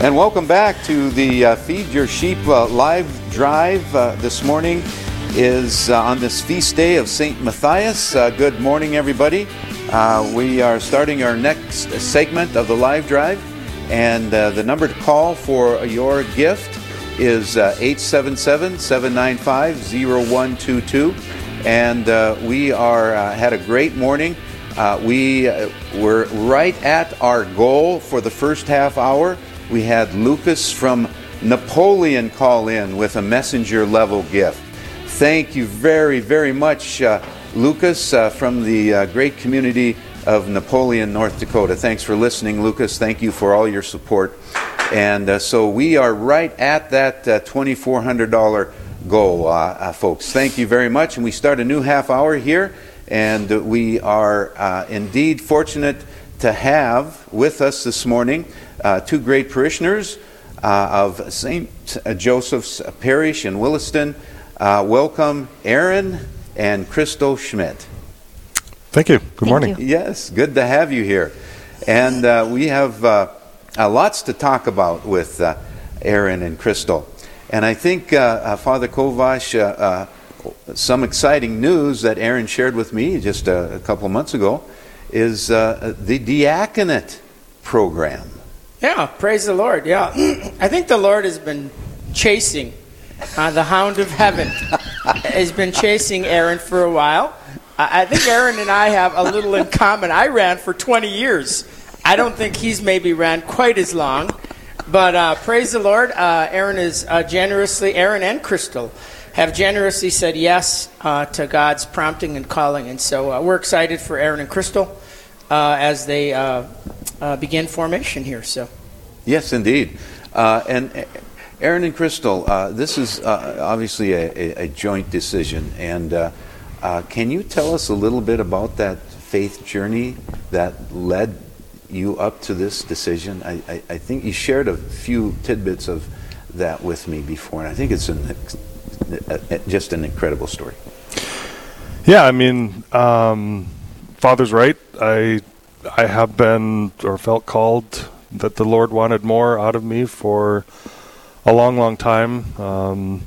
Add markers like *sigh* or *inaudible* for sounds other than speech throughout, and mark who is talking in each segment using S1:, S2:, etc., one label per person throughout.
S1: And welcome back to the uh, Feed Your Sheep uh, live drive. Uh, this morning is uh, on this feast day of St. Matthias. Uh, good morning, everybody. Uh, we are starting our next segment of the live drive, and the number to call for your gift is 877 795 0122. And we are had a great morning. we were right at our goal for the first half hour we had Lucas from Napoleon call in with a messenger level gift. Thank you very, very much, uh, Lucas, uh, from the uh, great community of Napoleon, North Dakota. Thanks for listening, Lucas. Thank you for all your support. And uh, so we are right at that uh, $2,400 goal, uh, folks. Thank you very much. And we start a new half hour here, and we are indeed fortunate to have with us this morning uh, two great parishioners uh, of St. Joseph's Parish in Williston. Uh, welcome, Aaron and Crystal Schmidt.
S2: Thank you. Good Thank morning.
S1: You. Yes, good to have you here. And uh, we have uh, lots to talk about with Aaron and Crystal. And I think, Father Kovash, some exciting news that Aaron shared with me just a, a couple months ago is uh, the diaconate program.
S3: Yeah, praise the Lord. Yeah, *clears throat* I think the Lord has been chasing uh, the hound of heaven. *laughs* has been chasing Aaron for a while. I think Aaron and I have a little in common. I ran for 20 years. I don't think he's maybe ran quite as long, but uh, praise the Lord. Uh, Aaron is uh, generously, Aaron and Crystal have generously said yes uh, to God's prompting and calling. And so uh, we're excited for Aaron and Crystal uh, as they uh, uh, begin formation here. So,
S1: Yes, indeed. Uh, and Aaron and Crystal, this is obviously a, a, a, joint decision. And can you tell us a little bit about that faith journey that led you up to this decision? I, I, I think you shared a few tidbits of that with me before, and I think it's an just an incredible story.
S2: Yeah, I mean, um, Father's right. I I have been or felt called that the Lord wanted more out of me for a long, long time. Um,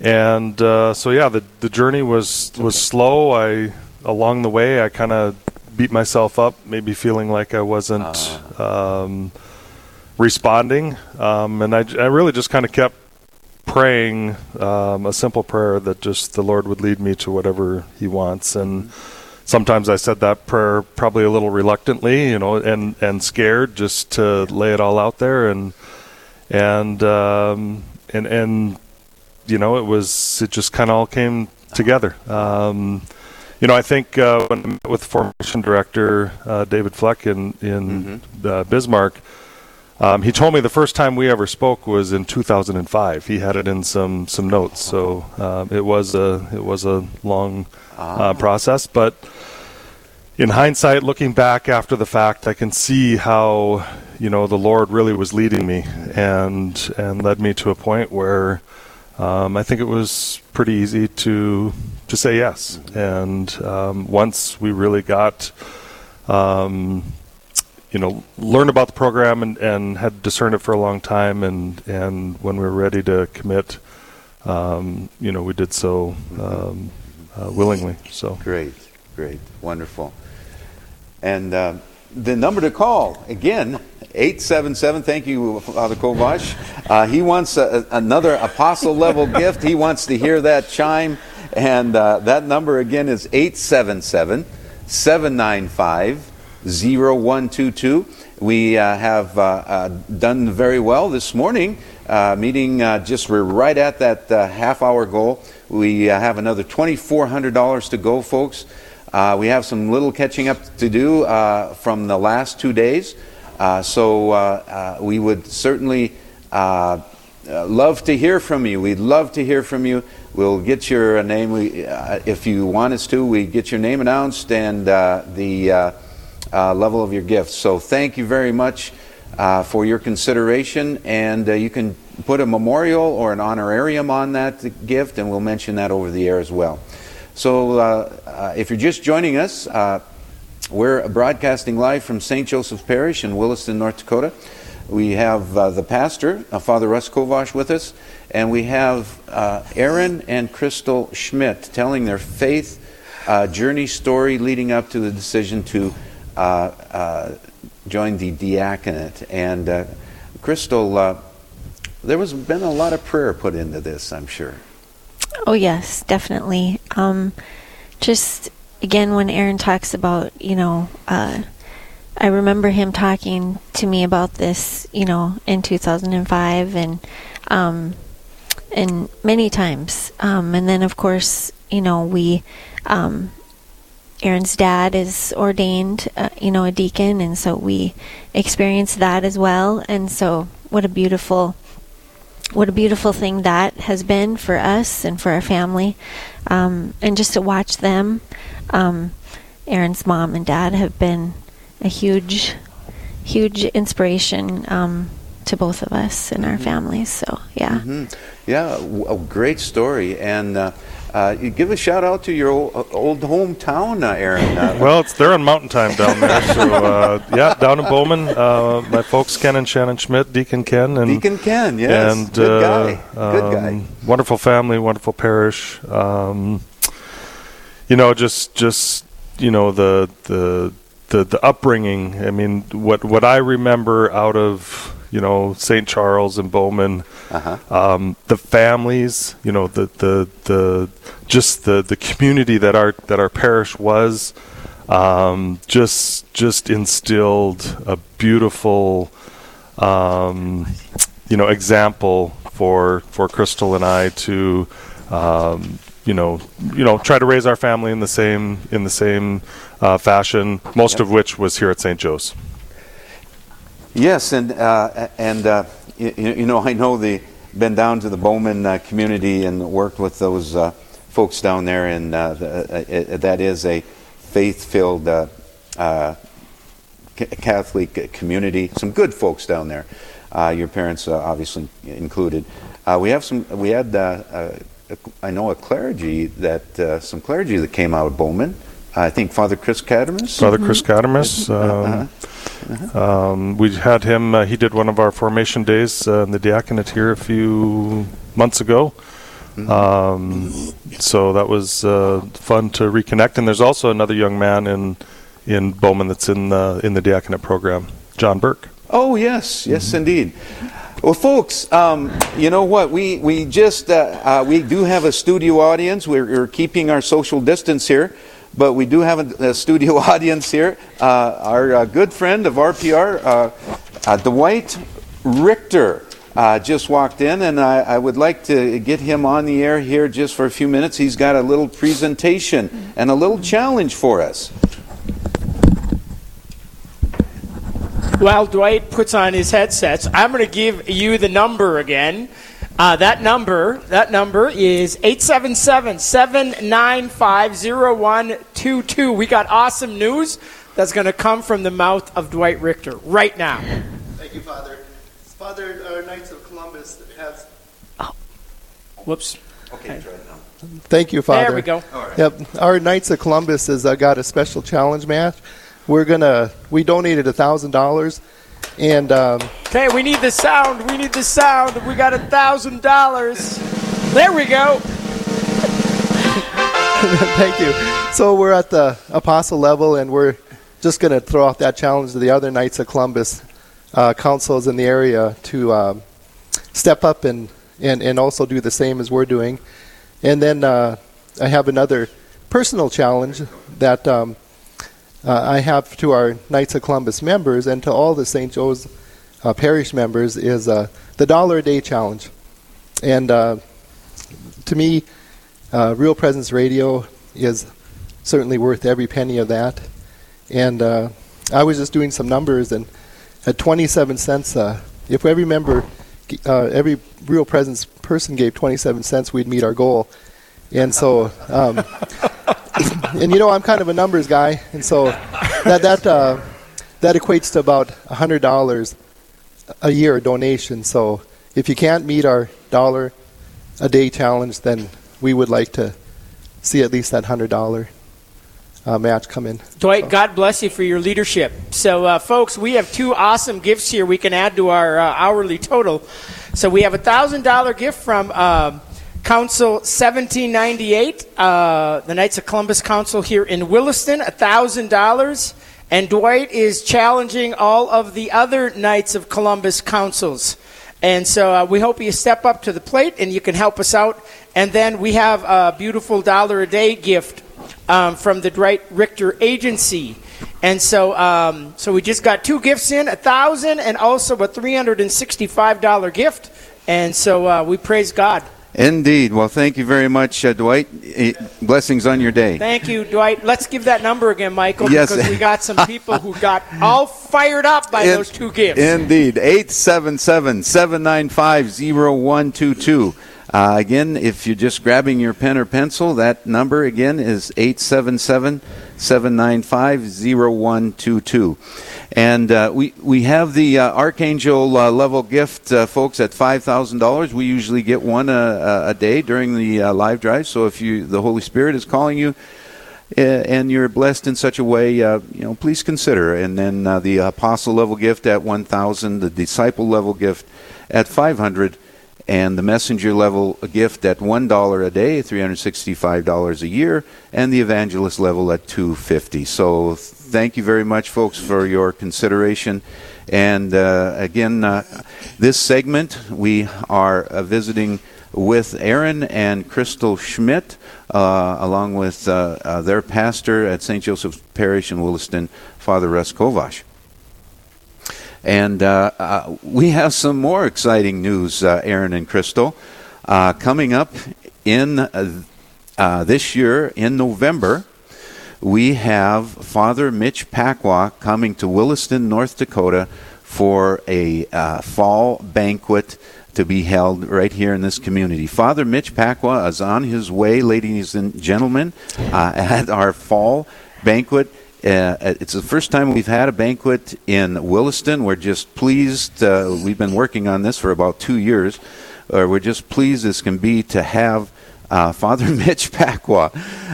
S2: and uh, so yeah, the the journey was was slow. I along the way I kind of beat myself up, maybe feeling like I wasn't uh. um, responding, um, and I, I really just kind of kept praying um, a simple prayer that just the Lord would lead me to whatever He wants. And sometimes I said that prayer probably a little reluctantly, you know, and and scared just to lay it all out there. And and um, and and you know, it was it just kind of all came together. Um, you know, I think uh, when I met with the formation director uh, David Fleck in in mm-hmm. uh, Bismarck um, he told me the first time we ever spoke was in 2005. He had it in some some notes, so um, it was a it was a long uh, ah. process. But in hindsight, looking back after the fact, I can see how you know the Lord really was leading me and and led me to a point where um, I think it was pretty easy to to say yes. And um, once we really got um, you know, learned about the program and, and had discerned it for a long time. And, and when we were ready to commit, um, you know, we did so um, uh, willingly. So
S1: great, great, wonderful. And uh, the number to call again. 877, thank you, Father Kovash. Uh, he wants a, another apostle level *laughs* gift. He wants to hear that chime. And uh, that number again is 877 795 0122. We uh, have uh, uh, done very well this morning, uh, meeting uh, just we're right at that uh, half hour goal. We have another $2,400 to go, folks. we have some little catching up to do from the last two days. so we would certainly love to hear from you. We'd love to hear from you. We'll get your name. We, if you want us to, we get your name announced and the uh, level of your gifts. So thank you very much uh, for your consideration, and uh, you can put a memorial or an honorarium on that gift, and we'll mention that over the air as well. So uh, uh, if you're just joining us, uh, we're broadcasting live from St. Joseph's Parish in Williston, North Dakota. we have the pastor, Father Russ Kovash, with us, and we have Aaron and Crystal Schmidt telling their faith journey story leading up to the decision to uh, uh, join the diaconate. And uh, Crystal, there was been a lot of prayer put into this, I'm sure.
S4: Oh yes, definitely. Um, just again, when Aaron talks about, you know, uh, I remember him talking to me about this, you know, in 2005, and um, and many times. Um, and then, of course, you know, we, um, Aaron's dad is ordained, uh, you know, a deacon, and so we experienced that as well. And so, what a beautiful what a beautiful thing that has been for us and for our family. Um, and just to watch them, um, Aaron's mom and dad have been a huge, huge inspiration um, to both of us and our families. So, yeah.
S1: hmm Yeah, w- a great story. And uh, uh, you give a shout out to your old, old hometown, uh, Aaron. Uh, *laughs*
S2: Well, it's they're on mountain time down there. So uh, *laughs* yeah, down in Bowman, uh, my folks Ken and Shannon Schmidt, Deacon Ken, and
S1: Deacon Ken, yes.
S2: and
S1: good
S2: uh,
S1: guy. Good guy.
S2: um, wonderful family, wonderful parish. Um, you know, just just you know the the the the upbringing. I mean, what what I remember out of you know St. Charles and Bowman,
S1: Uh-huh.
S2: um, the families, you know, the the the just the the community that our that our parish was. Um, just just instilled a beautiful um, you know example for for Crystal and I to um, you know you know try to raise our family in the same in the same uh, fashion. Most of which was here at St. Joe's.
S1: Yes, and uh, and uh, you, you know I know the been down to the Bowman uh, community and worked with those uh, folks down there, and uh, the, uh, that is a faith-filled Catholic community. Some good folks down there. Your parents obviously included. We have some. We had. I know a clergy that some clergy that came out of Bowman. I think Father Chris Kadrmas.
S2: Father Chris Kadrmas. Um, um, we had him. Uh, he did one of our formation days uh, in the diaconate here a few months ago. Um, so that was uh, fun to reconnect. And there's also another young man in in Bowman that's in the in the diaconate program, John Burke.
S1: Oh yes, yes indeed. Well, folks, um, you know what? We we just uh, uh, we do have a studio audience. We're, we're keeping our social distance here, but we do have a, a studio *laughs* audience here. Uh, our uh, good friend of RPR, uh, uh, Dwight Richter. Uh, just walked in, and I, I would like to get him on the air here just for a few minutes. He's got a little presentation and a little challenge for us.
S3: While Dwight puts on his headsets, I'm going to give you the number again. Uh, that number, that number is 877-795-0122. We got awesome news that's going to come from the mouth of Dwight Richter right now.
S5: Thank you, Father. Father, our Knights of Columbus has... Oh.
S3: Whoops.
S1: Okay, try it now.
S5: Thank you, Father.
S3: There we go.
S5: Yep. Our Knights of Columbus has uh, got a special challenge match. We're going to... We donated $1,000 and um,
S3: okay, we need the sound. We need the sound. We got a thousand dollars. There we go. *laughs*
S5: Thank you. So we're at the apostle level, and we're just going to throw out that challenge to the other Knights of Columbus uh, councils in the area to um, step up and, and, and also do the same as we're doing. And then uh, I have another personal challenge that um, uh, I have to our Knights of Columbus members and to all the St. Joe's uh, parish members is uh, the dollar a day challenge. And uh, to me, uh, Real Presence Radio is certainly worth every penny of that. And uh, I was just doing some numbers, and at 27 cents, if every member, every Real Presence person gave 27 cents, we'd meet our goal. And so, um, *laughs* *laughs* and you know, I'm kind of a numbers guy, and so that that uh, that equates to about hundred dollars a year donation. So if you can't meet our dollar a day challenge, then we would like to see at least that hundred dollar uh, match come in.
S3: Dwight, God bless you for your leadership. So, uh, folks, we have two awesome gifts here we can add to our uh, hourly total. So, we have a $1,000 gift from um Council 1798, uh, the Knights of Columbus Council here in Williston, $1,000. And Dwight is challenging all of the other Knights of Columbus councils. And so uh, we hope you step up to the plate and you can help us out. And then we have a beautiful dollar a day gift um, from the Dwight Richter Agency. And so, um, so we just got two gifts in, a thousand and also a three hundred and sixty-five dollar gift. And so uh, we praise God.
S1: Indeed. Well, thank you very much, uh, Dwight. Blessings on your day.
S3: Thank you, Dwight. Let's give that number again, Michael,
S1: Yes.
S3: because we got some people who got *laughs* all fired up by
S1: In-
S3: those two gifts.
S1: Indeed. 877 795 0122. Uh, again, if you're just grabbing your pen or pencil, that number again is 877 795 0122. And uh, we, we have the uh, Archangel uh, level gift, uh, folks, at $5,000. We usually get one a, a day during the uh, live drive. So if you the Holy Spirit is calling you, uh, and you're blessed in such a way, uh, you know, please consider. And then uh, the apostle level gift at 1,000, the disciple level gift at 500, and the messenger level gift at one dollar a day, 365 dollars a year, and the evangelist level at 250. So thank you very much, folks, for your consideration. And uh, again, uh, this segment we are uh, visiting with Aaron and Crystal Schmidt, uh, along with uh, uh, their pastor at St. Joseph's Parish in Williston, Father Russ Kovash. And uh, uh, we have some more exciting news, uh, Aaron and Crystal. Coming up in this year, in November, we have Father Mitch Pacwa coming to Williston, North Dakota for a uh, fall banquet to be held right here in this community. Father Mitch Pacwa is on his way, ladies and gentlemen, uh, at our fall banquet. Uh, it's the first time we've had a banquet in Williston. We're just pleased. Uh, we've been working on this for about two years. Uh, we're just pleased as can be to have uh, *laughs* Father Mitch Pacwa,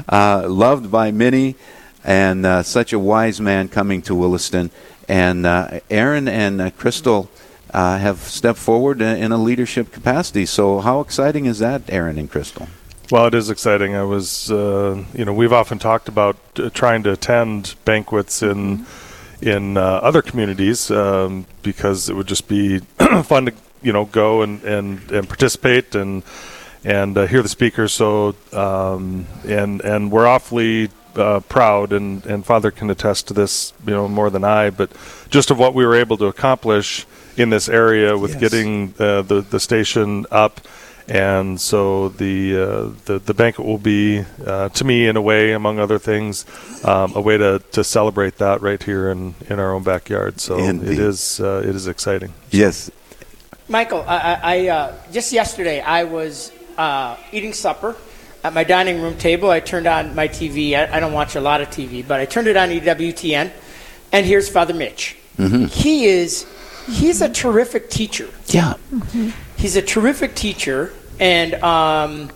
S1: uh, loved by many, and such a wise man coming to Williston. And Aaron and Crystal have stepped forward in a leadership capacity. So, how exciting is that, Aaron and Crystal?
S2: Well, it is exciting. I was, uh, you know, we've often talked about uh, trying to attend banquets in in uh, other communities um, because it would just be *clears throat* fun to, you know, go and, and, and participate and and uh, hear the speakers. So um, and and we're awfully uh, proud, and and Father can attest to this, you know, more than I, but just of what we were able to accomplish in this area with
S1: Yes.
S2: getting uh, the the station up and so the uh, the the banquet will be uh, to me in a way among other things um, a way to, to celebrate that right here in, in our own backyard so
S1: Indeed.
S2: it is uh, it is exciting
S1: Yes.
S3: Michael, I, I, I uh, just yesterday I was uh, eating supper at my dining room table. I turned on my TV. I, I don't watch a lot of TV, but I turned it on EWTN, and here's Father Mitch. He is he's a terrific teacher.
S1: Yeah.
S3: He's a terrific teacher, and um,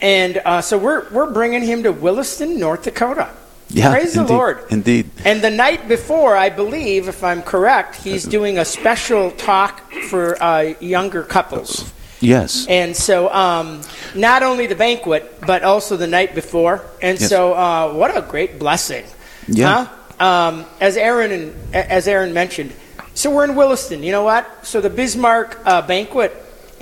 S3: and uh, so we're we're bringing him to Williston, North Dakota.
S1: Yeah.
S3: Praise
S1: indeed,
S3: the Lord.
S1: Indeed.
S3: And the night before, I believe, if I'm correct, he's doing a special talk for uh, younger couples.
S1: Yes.
S3: And so, um, not only the banquet, but also the night before. And
S1: Yes.
S3: so, uh, what a great blessing!
S1: Yeah.
S3: Huh? Um, as Aaron and as Aaron mentioned, so we're in Williston. You know what? So the Bismarck uh, banquet,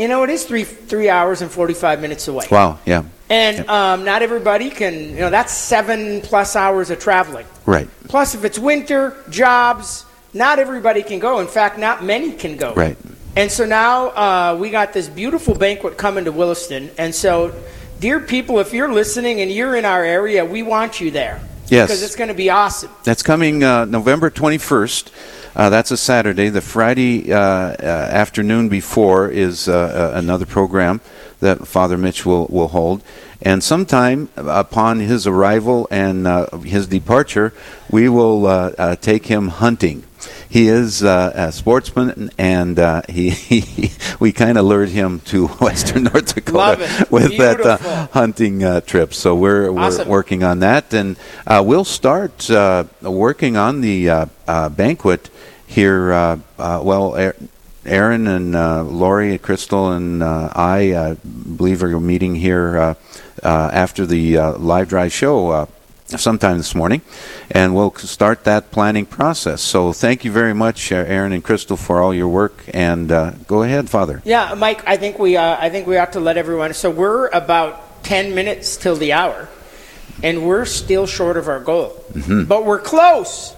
S3: you know, it is three three hours and forty five minutes away.
S1: Wow. Yeah.
S3: And um, not everybody can. You know, that's seven plus hours of traveling.
S1: Right.
S3: Plus, if it's winter, jobs, not everybody can go. In fact, not many can go.
S1: Right.
S3: And so now uh, we got this beautiful banquet coming to Williston. And so, dear people, if you're listening and you're in our area, we want you there.
S1: Yes.
S3: Because it's going to be awesome.
S1: That's coming uh, November 21st. Uh, that's a Saturday. The Friday uh, uh, afternoon before is uh, uh, another program. that Father Mitch will, will hold. And sometime upon his arrival and uh, his departure, we will uh, uh, take him hunting. He is uh, a sportsman, and uh, he, he we kind of lured him to *laughs* Western North Dakota with
S3: Beautiful.
S1: that uh, hunting uh, trip. So we're we're working on that, and uh, we'll start uh, working on the uh, uh, banquet here. Uh, uh, well. Er- Aaron and uh, Lori, Crystal, and uh, I uh, believe are meeting here uh, uh, after the uh, live drive show uh, sometime this morning, and we'll start that planning process. So, thank you very much, uh, Aaron and Crystal, for all your work. And uh, go ahead, Father.
S3: Yeah, Mike. I think we. Uh, I think we ought to let everyone. So we're about ten minutes till the hour, and we're still short of our goal, but we're close.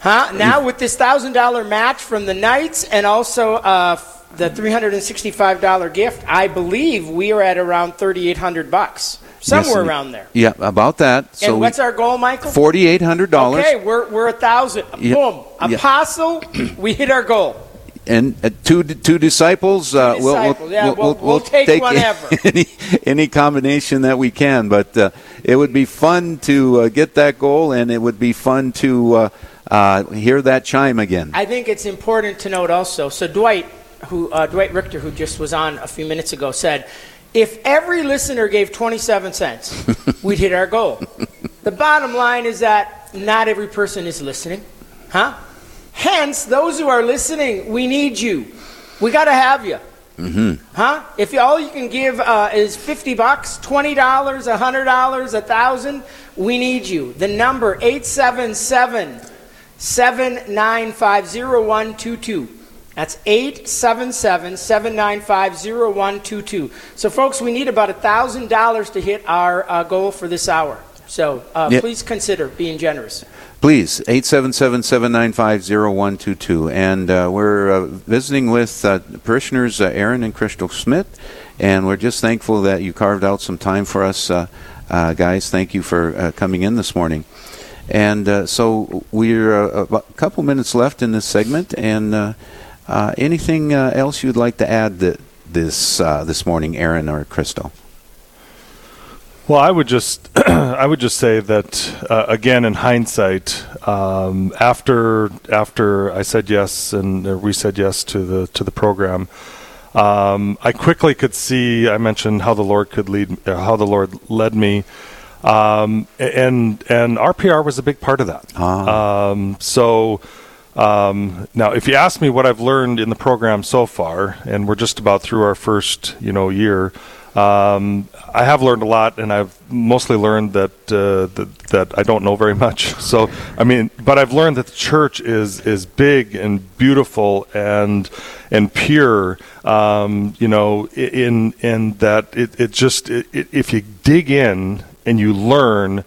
S3: Huh? Now with this thousand dollar match from the Knights, and also uh, the three hundred and sixty-five dollar gift, I believe we are at around thirty-eight hundred bucks, somewhere
S1: Yes,
S3: around there.
S1: Yeah, about that. So,
S3: and what's our goal, Michael?
S1: forty-eight hundred dollars.
S3: Okay, we're we're a thousand.
S1: Yeah,
S3: Boom,
S1: yeah.
S3: apostle. we hit our goal.
S1: and uh, two two disciples. Uh,
S3: Two
S1: we'll, we'll,
S3: disciples, yeah, we'll- we'll take whatever. *laughs*
S1: any any combination that we can. But uh, it would be fun to uh, get that goal, and it would be fun to uh, uh, hear that chime again.
S3: I think it's important to note also. So Dwight, who uh, Dwight Richter, who just was on a few minutes ago, said, if every listener gave 27 cents, *laughs* we'd hit our goal. The bottom line is that not every person is listening, huh? Hence, those who are listening, we need you. We got to have you. Huh? If all you can give uh, is 50 bucks, $20, $100, a 1000 we need you. The number 877 795 0122. That's 877 795 0122. So, folks, we need about $1,000 to hit our uh, goal for this hour. So, uh,
S1: Yeah.
S3: please consider being generous.
S1: Please, 877-795-0122. And uh, we're uh, visiting with uh, parishioners uh, Aaron and Crystal Smith, and we're just thankful that you carved out some time for us, uh, uh, guys. Thank you for uh, coming in this morning. And uh, so we're uh, about a couple minutes left in this segment, and uh, anything uh, else you'd like to add that this uh, this morning, Aaron or Crystal?
S2: Well, I would just *clears throat* I would just say that uh, again in hindsight, um, after after I said yes and uh, we said yes to the to the program, um, I quickly could see. I mentioned how the Lord could lead, uh, how the Lord led me, um, and and RPR was a big part of that. Um, so. Um, now, if you ask me what I've learned in the program so far, and we're just about through our first, you know, year, um, I have learned a lot, and I've mostly learned that, uh, that that I don't know very much. *laughs* So, I mean, but I've learned that the church is is big and beautiful and and pure. Um, you know, in in that it it just it, it, if you dig in and you learn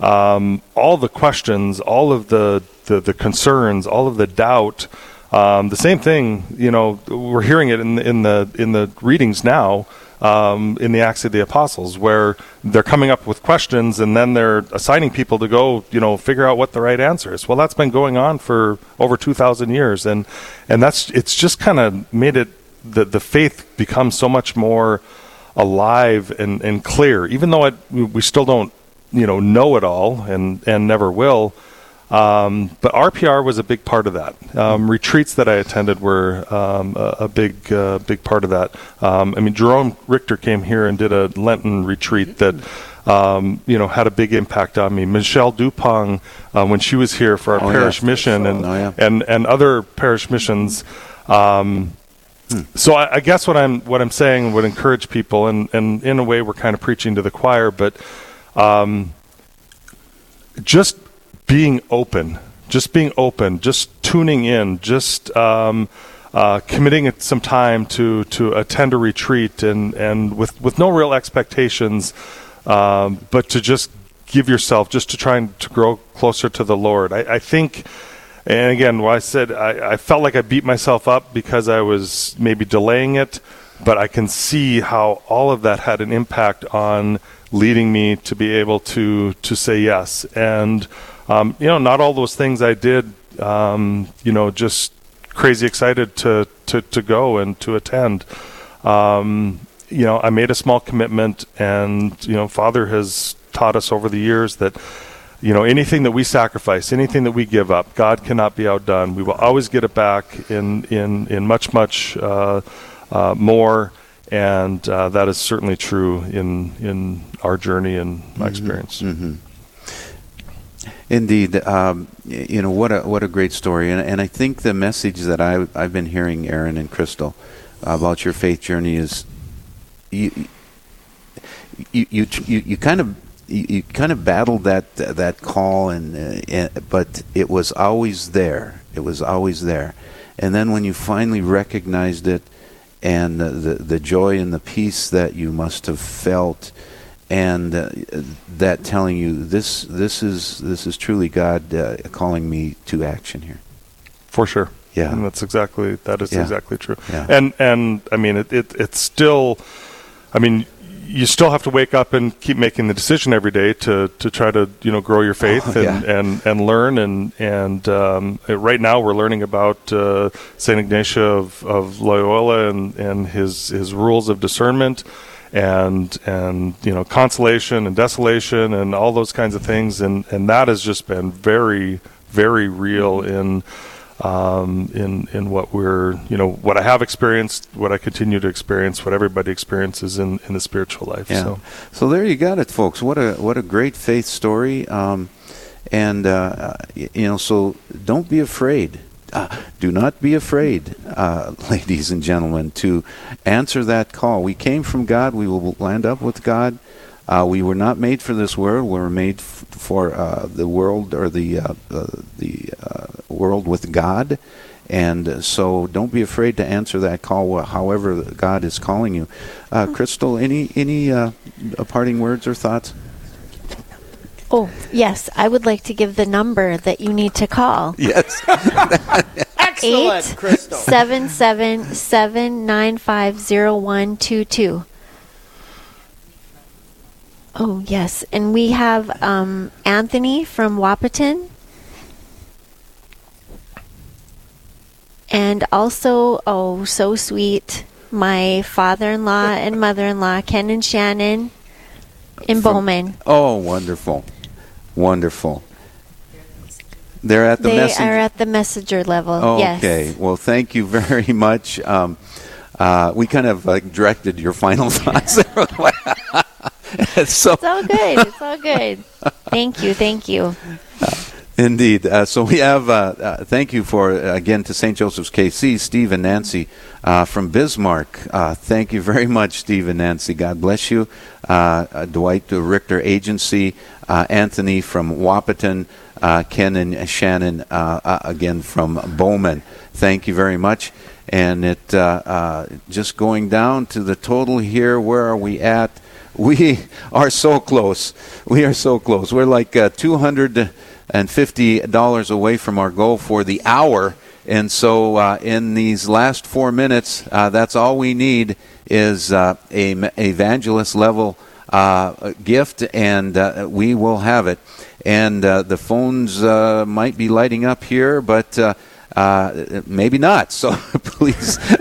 S2: um, all the questions, all of the, the, the concerns, all of the doubt. Um, the same thing, you know, we're hearing it in the, in the in the readings now um, in the Acts of the Apostles, where they're coming up with questions and then they're assigning people to go, you know, figure out what the right answer is. Well, that's been going on for over two thousand years, and and that's it's just kind of made it the the faith become so much more alive and, and clear, even though it, we still don't you know know it all and and never will. Um, but RPR was a big part of that. Um, retreats that I attended were um, a, a big uh, big part of that. Um, I mean, Jerome Richter came here and did a Lenten retreat that. Um, you know, had a big impact on me. Michelle Duppong, uh, when she was here for our
S1: Oh, yeah.
S2: parish mission, and
S1: Oh, yeah.
S2: and and other parish missions, um, so I, I guess what I'm what I'm saying would encourage people, and, and in a way we're kind of preaching to the choir, but um, just being open, just being open, just tuning in, just um, uh, committing some time to to attend a retreat, and and with with no real expectations, um, but to just give yourself, just to try and to grow closer to the Lord. I, I think. And again, I said, I, I felt like I beat myself up because I was maybe delaying it, but I can see how all of that had an impact on leading me to be able to to say yes. And um, you know, not all those things I did, um, you know, just crazy excited to to to go and to attend. Um, you know, I made a small commitment, and you know, Father has taught us over the years that you know anything that we sacrifice anything that we give up god cannot be outdone we will always get it back in in in much much uh, uh, more and uh, that is certainly true in in our journey and my experience.
S1: Indeed, um, you know what a what a great story, and and I think the message that I I've been hearing, Aaron and Crystal, about your faith journey is you you you you, you kind of you, you kind of battled that that call, and, uh, and but it was always there. It was always there, and then when you finally recognized it, and the the, the joy and the peace that you must have felt and uh, that telling you this this is this is truly God uh, calling me to action here.
S2: for sure
S1: Yeah.
S2: and that's exactly that is
S1: Yeah.
S2: exactly true
S1: Yeah.
S2: and and i mean it, it it's still i mean you still have to wake up and keep making the decision every day to, to try to you know grow your faith
S1: Oh,
S2: and,
S1: yeah.
S2: and, and learn and and um, right now we're learning about uh, Saint Ignatius of, of Loyola and, and his his rules of discernment and and you know consolation and desolation and all those kinds of things and and that has just been very very real in um, in in what we're you know what I have experienced, what I continue to experience, what everybody experiences in, in the spiritual life.
S1: Yeah.
S2: So
S1: So there you got it, folks. What a what a great faith story. Um, and uh, you know, so don't be afraid. Uh, do not be afraid, uh, *laughs* ladies and gentlemen, to answer that call. We came from God. We will land up with God. Uh, we were not made for this world. We were made f- for uh, the world or the uh, uh, the uh, world with God. And uh, so, don't be afraid to answer that call, however God is calling you. Uh, Crystal, any any uh, uh, parting words or thoughts?
S4: Oh, yes. I would like to give the number that you need to call. *laughs*
S1: Yes. *laughs*
S3: Excellent,
S4: Eight
S3: Crystal.
S4: seven seven seven nine five zero one two two. Oh yes, and we have um, Anthony from Wahpeton, and also oh so sweet, my father-in-law *laughs* and mother-in-law Ken and Shannon in
S1: From-
S4: Bowman.
S1: oh, wonderful, wonderful. They're at the
S4: they
S1: message.
S4: are at the messenger level.
S1: Okay.
S4: Yes. Okay.
S1: Well, thank you very *laughs* much. Um, uh, we kind of like directed your final *laughs* thoughts. *laughs* so
S4: It's all good. It's all good. Thank you. Thank you. *laughs*
S1: Indeed. Uh, so we have, uh, uh, thank you for, uh, again, to St. Joseph's KC, Steve and Nancy uh, from Bismarck. Uh, thank you very much, Steve and Nancy. God bless you. Uh, uh, Dwight the Richter Agency, uh, Anthony from Wahpeton, uh, Ken and Shannon, uh, uh, again, from Bowman. Thank you very much. And it uh, uh, just going down to the total here, where are we at? We are so close. We are so close. We're like uh, 250 dollars away from our goal for the hour, and so uh, in these last four minutes, uh, that's all we need is uh, a evangelist level uh, gift, and uh, we will have it. And the phones might be lighting up here, but. Uh, maybe not. So *laughs* please, *laughs*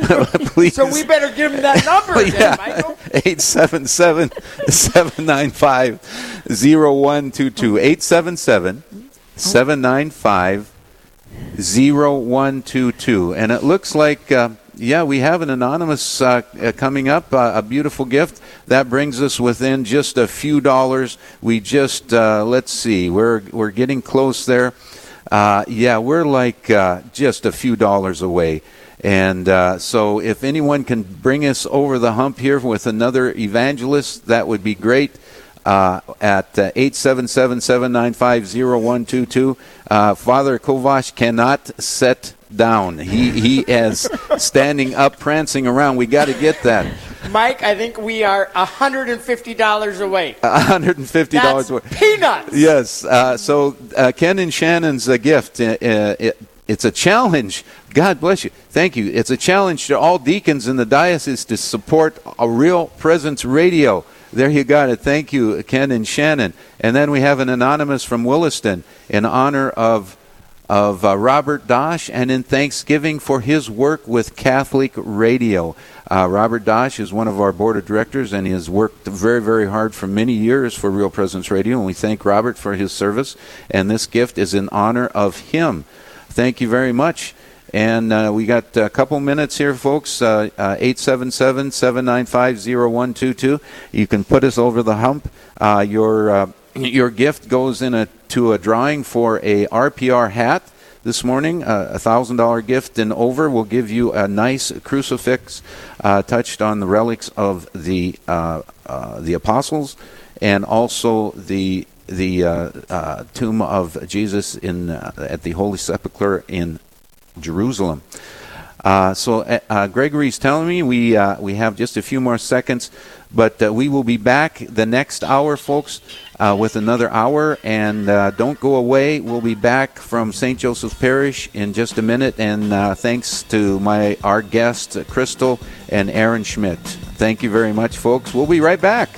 S1: please.
S3: So we better give him that number *laughs*
S1: yeah.
S3: then, Michael.
S1: 877 795 0122. 877 795 0122. And it looks like, uh, yeah, we have an anonymous uh, uh, coming up, uh, a beautiful gift. That brings us within just a few dollars. We just, uh, let's see, we're, we're getting close there. Uh, yeah, we're like uh, just a few dollars away. And uh, so, if anyone can bring us over the hump here with another evangelist, that would be great. Uh, at uh, 877-795-0122. Uh, Father Kovash cannot sit down. He he *laughs* is standing up, prancing around. We got to get that.
S3: Mike, I think we are $150 away.
S1: $150
S3: That's
S1: worth.
S3: peanuts.
S1: Yes. Uh, so uh, Ken and Shannon's uh, gift. Uh, uh, it, it's a challenge. God bless you. Thank you. It's a challenge to all deacons in the diocese to support a real presence radio. There you got it. Thank you, Ken and Shannon. And then we have an anonymous from Williston in honor of of uh, Robert Dosh and in thanksgiving for his work with Catholic Radio. Uh, Robert Dosh is one of our board of directors and he has worked very, very hard for many years for Real Presence Radio, and we thank Robert for his service. And this gift is in honor of him. Thank you very much. And uh, we got a couple minutes here, folks. Uh, 877 795 0122. You can put us over the hump. Uh, your, uh, your gift goes in a, to a drawing for a RPR hat this morning. A thousand dollar gift and over will give you a nice crucifix uh, touched on the relics of the uh, uh, the apostles, and also the the uh, uh, tomb of Jesus in at the Holy Sepulchre in Jerusalem. Uh, so uh, uh, Gregory's telling me we uh, we have just a few more seconds, but uh, we will be back the next hour, folks, uh, with another hour. And don't go away. We'll be back from St. Joseph's Parish in just a minute. And thanks to my our guests, Crystal and Aaron Schmidt. Thank you very much, folks. We'll be right back.